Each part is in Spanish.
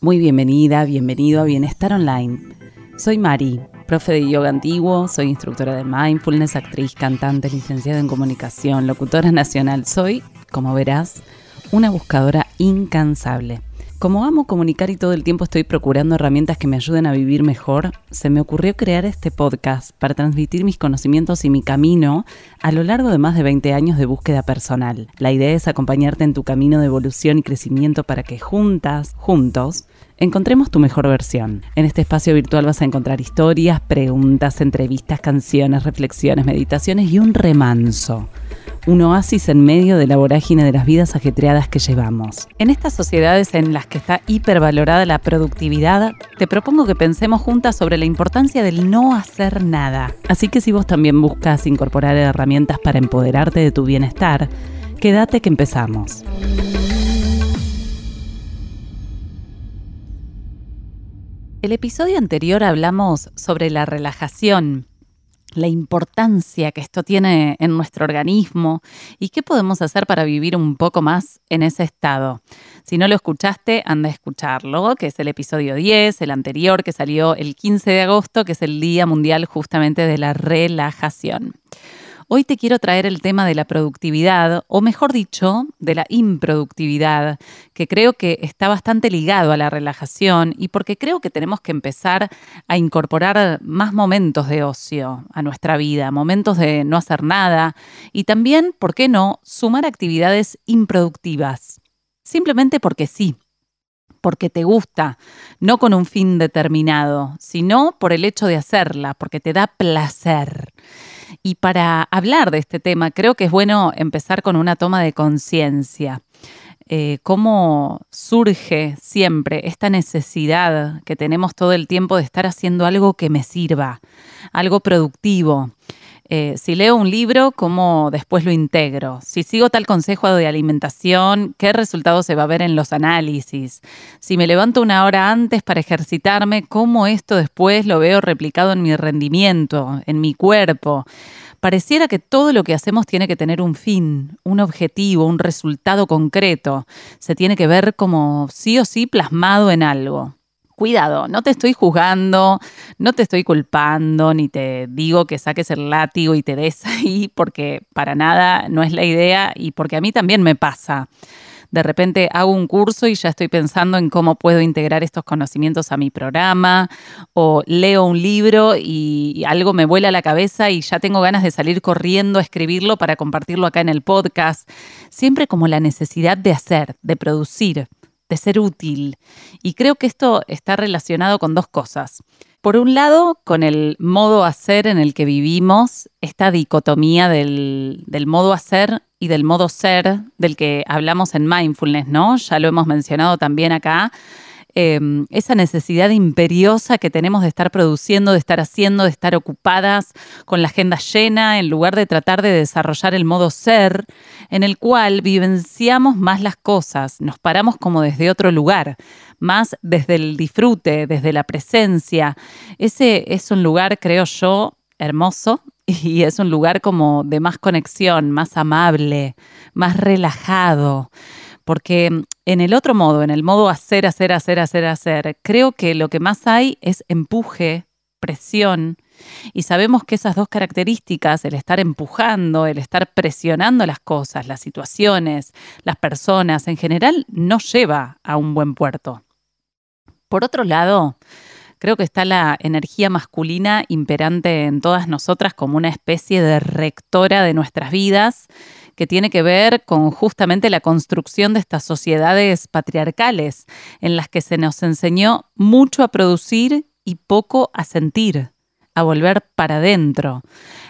Muy bienvenida, bienvenido a Bienestar Online. Soy Mari, profe de yoga antiguo, soy instructora de mindfulness, actriz, cantante, licenciada en comunicación, locutora nacional. Soy, como verás, una buscadora incansable. Como amo comunicar y todo el tiempo estoy procurando herramientas que me ayuden a vivir mejor, se me ocurrió crear este podcast para transmitir mis conocimientos y mi camino a lo largo de más de 20 años de búsqueda personal. La idea es acompañarte en tu camino de evolución y crecimiento para que juntas, juntos, encontremos tu mejor versión. En este espacio virtual vas a encontrar historias, preguntas, entrevistas, canciones, reflexiones, meditaciones y un remanso un oasis en medio de la vorágine de las vidas ajetreadas que llevamos. En estas sociedades en las que está hipervalorada la productividad, te propongo que pensemos juntas sobre la importancia del no hacer nada. Así que si vos también buscas incorporar herramientas para empoderarte de tu bienestar, quédate que empezamos. El episodio anterior hablamos sobre la relajación la importancia que esto tiene en nuestro organismo y qué podemos hacer para vivir un poco más en ese estado. Si no lo escuchaste, anda a escucharlo, que es el episodio 10, el anterior que salió el 15 de agosto, que es el Día Mundial justamente de la Relajación. Hoy te quiero traer el tema de la productividad, o mejor dicho, de la improductividad, que creo que está bastante ligado a la relajación y porque creo que tenemos que empezar a incorporar más momentos de ocio a nuestra vida, momentos de no hacer nada y también, ¿por qué no?, sumar actividades improductivas. Simplemente porque sí porque te gusta, no con un fin determinado, sino por el hecho de hacerla, porque te da placer. Y para hablar de este tema, creo que es bueno empezar con una toma de conciencia. Eh, cómo surge siempre esta necesidad que tenemos todo el tiempo de estar haciendo algo que me sirva, algo productivo. Eh, si leo un libro, ¿cómo después lo integro? Si sigo tal consejo de alimentación, ¿qué resultado se va a ver en los análisis? Si me levanto una hora antes para ejercitarme, ¿cómo esto después lo veo replicado en mi rendimiento, en mi cuerpo? Pareciera que todo lo que hacemos tiene que tener un fin, un objetivo, un resultado concreto. Se tiene que ver como sí o sí plasmado en algo cuidado, no te estoy juzgando, no te estoy culpando, ni te digo que saques el látigo y te des ahí, porque para nada no es la idea y porque a mí también me pasa. De repente hago un curso y ya estoy pensando en cómo puedo integrar estos conocimientos a mi programa, o leo un libro y algo me vuela a la cabeza y ya tengo ganas de salir corriendo a escribirlo para compartirlo acá en el podcast. Siempre como la necesidad de hacer, de producir de ser útil. Y creo que esto está relacionado con dos cosas. Por un lado, con el modo hacer en el que vivimos, esta dicotomía del, modo hacer y del modo ser, del que hablamos en mindfulness, ¿no? Ya lo hemos mencionado también acá. Em, esa necesidad imperiosa que tenemos de estar produciendo, de estar haciendo, de estar ocupadas con la agenda llena, en lugar de tratar de desarrollar el modo ser, en el cual vivenciamos más las cosas, nos paramos como desde otro lugar, más desde el disfrute, desde la presencia. Ese es un lugar, creo yo, hermoso y es un lugar como de más conexión, más amable, más relajado porque en el otro modo, en el modo hacer, hacer, hacer, hacer, hacer, creo que lo que más hay es empuje, presión, y sabemos que esas dos características, el estar empujando, el estar presionando las cosas, las situaciones, las personas en general, no lleva a un buen puerto. Por otro lado, creo que está la energía masculina imperante en todas nosotras como una especie de rectora de nuestras vidas que tiene que ver con justamente la construcción de estas sociedades patriarcales en las que se nos enseñó mucho a producir y poco a sentir a volver para adentro.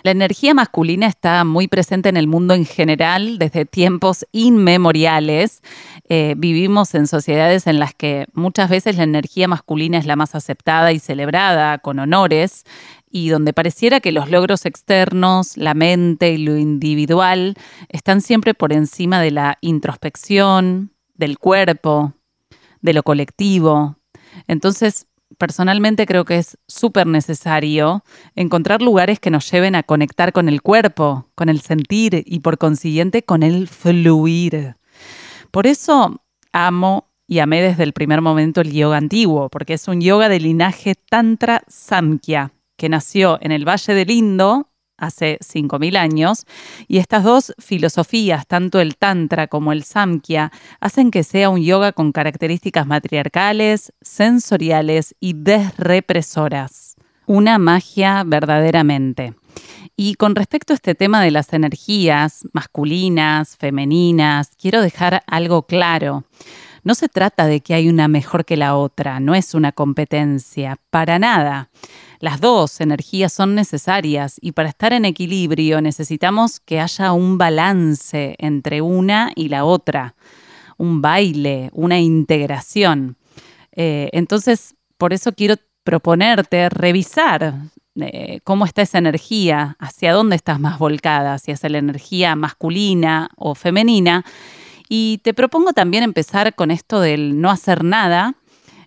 La energía masculina está muy presente en el mundo en general desde tiempos inmemoriales. Eh, vivimos en sociedades en las que muchas veces la energía masculina es la más aceptada y celebrada, con honores, y donde pareciera que los logros externos, la mente y lo individual están siempre por encima de la introspección, del cuerpo, de lo colectivo. Entonces, personalmente creo que es súper necesario encontrar lugares que nos lleven a conectar con el cuerpo, con el sentir y por consiguiente con el fluir. Por eso amo y amé desde el primer momento el yoga antiguo, porque es un yoga de linaje Tantra Samkhya, que nació en el Valle del Indo hace 5.000 años, y estas dos filosofías, tanto el Tantra como el Samkhya, hacen que sea un yoga con características matriarcales, sensoriales y desrepresoras. Una magia verdaderamente. Y con respecto a este tema de las energías masculinas, femeninas, quiero dejar algo claro. No se trata de que hay una mejor que la otra, no es una competencia, para nada. Las dos energías son necesarias y para estar en equilibrio necesitamos que haya un balance entre una y la otra, un baile, una integración. Eh, entonces, por eso quiero proponerte revisar eh, cómo está esa energía, hacia dónde estás más volcada, hacia la energía masculina o femenina. Y te propongo también empezar con esto del no hacer nada,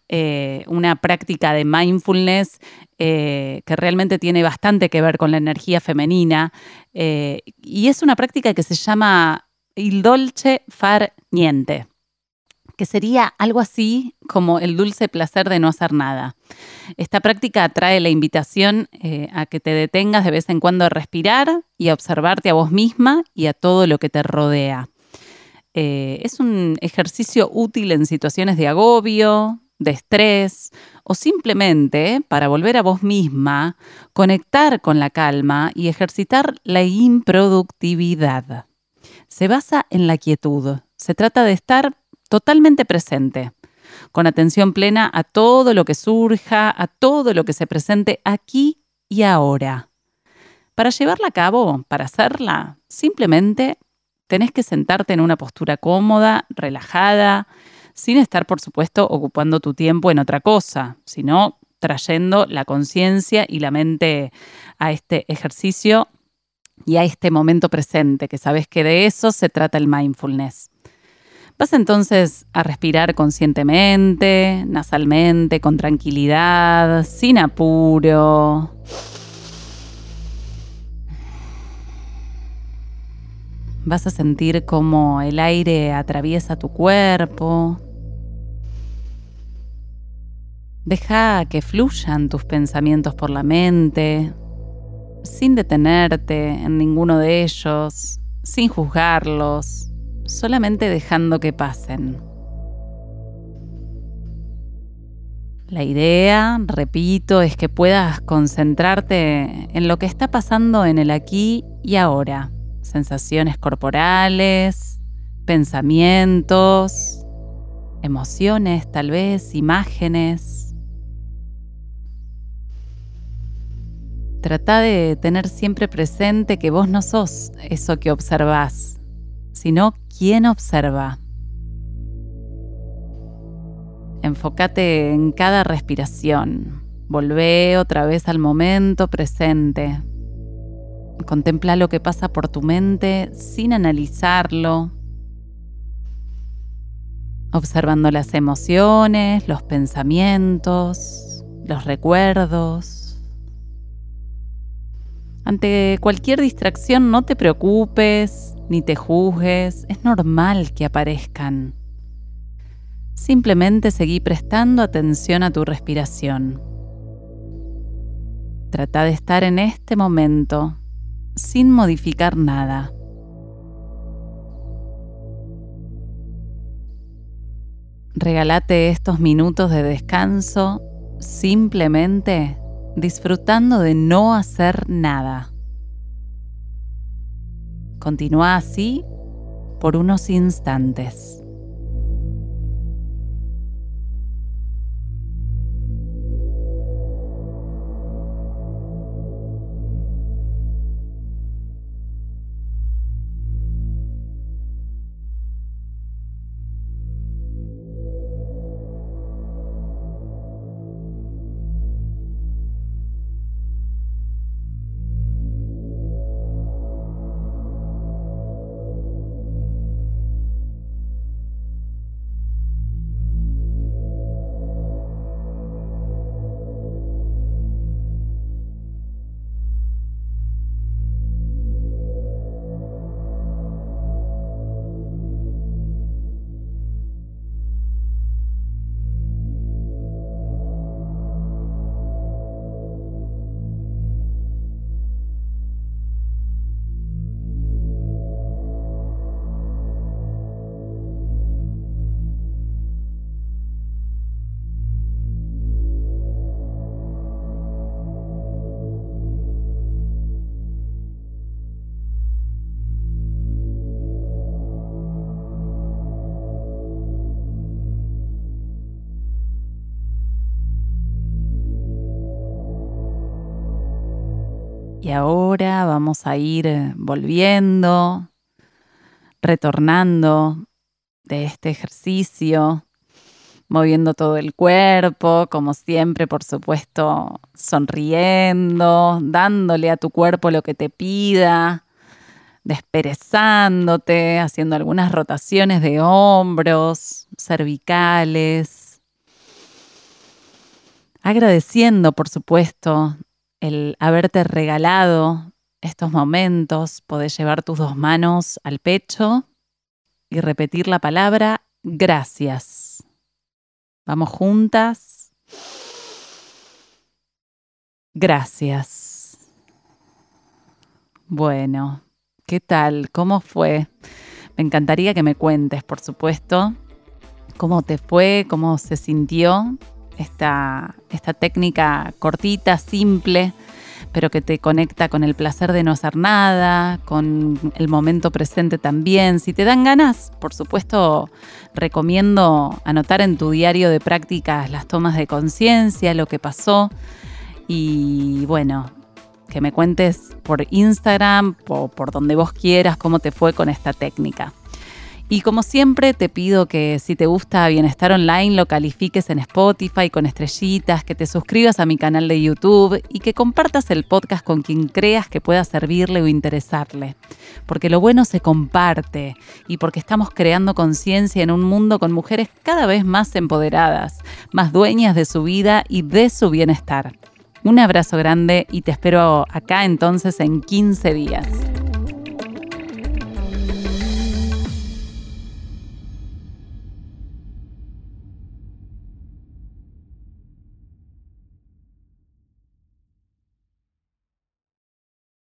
eh, una práctica de mindfulness eh, que realmente tiene bastante que ver con la energía femenina. y es una práctica que se llama il dolce far niente que sería algo así como el dulce placer de no hacer nada. Esta práctica trae la invitación eh, a que te detengas de vez en cuando a respirar y a observarte a vos misma y a todo lo que te rodea. Eh, es un ejercicio útil en situaciones de agobio, de estrés o simplemente para volver a vos misma, conectar con la calma y ejercitar la improductividad. Se basa en la quietud. Se trata de estar totalmente presente, con atención plena a todo lo que surja, a todo lo que se presente aquí y ahora. Para llevarla a cabo, para hacerla, simplemente tenés que sentarte en una postura cómoda, relajada, sin estar, por supuesto, ocupando tu tiempo en otra cosa, sino trayendo la conciencia y la mente a este ejercicio y a este momento presente, que sabes que de eso se trata el mindfulness. Vas entonces a respirar conscientemente, nasalmente, con tranquilidad, sin apuro. Vas a sentir cómo el aire atraviesa tu cuerpo. Deja que fluyan tus pensamientos por la mente, sin detenerte en ninguno de ellos, sin juzgarlos solamente dejando que pasen. La idea, repito, es que puedas concentrarte en lo que está pasando en el aquí y ahora. Sensaciones corporales, pensamientos, emociones tal vez, imágenes. Trata de tener siempre presente que vos no sos eso que observás, sino quien observa. Enfócate en cada respiración. Volvé otra vez al momento presente. Contempla lo que pasa por tu mente sin analizarlo. Observando las emociones, los pensamientos, los recuerdos. Ante cualquier distracción no te preocupes, ni te juzgues, es normal que aparezcan. Simplemente seguí prestando atención a tu respiración. Trata de estar en este momento sin modificar nada. Regálate estos minutos de descanso simplemente disfrutando de no hacer nada. Continúa así por unos instantes. Ahora vamos a ir volviendo, retornando de este ejercicio, moviendo todo el cuerpo, como siempre, por supuesto, sonriendo, dándole a tu cuerpo lo que te pida, desperezándote, haciendo algunas rotaciones de hombros, cervicales, agradeciendo, por supuesto, el haberte regalado estos momentos, podés llevar tus dos manos al pecho y repetir la palabra gracias. Vamos juntas. Gracias. Bueno, ¿qué tal? ¿Cómo fue? Me encantaría que me cuentes, por supuesto, cómo te fue, cómo se sintió esta, esta técnica cortita, simple, pero que te conecta con el placer de no hacer nada, con el momento presente también. Si te dan ganas, por supuesto, recomiendo anotar en tu diario de prácticas las tomas de conciencia, lo que pasó y bueno, que me cuentes por Instagram o por donde vos quieras cómo te fue con esta técnica. Y como siempre te pido que si te gusta Bienestar Online lo califiques en Spotify con estrellitas, que te suscribas a mi canal de YouTube y que compartas el podcast con quien creas que pueda servirle o interesarle. Porque lo bueno se comparte y porque estamos creando conciencia en un mundo con mujeres cada vez más empoderadas, más dueñas de su vida y de su bienestar. Un abrazo grande y te espero acá entonces en 15 días.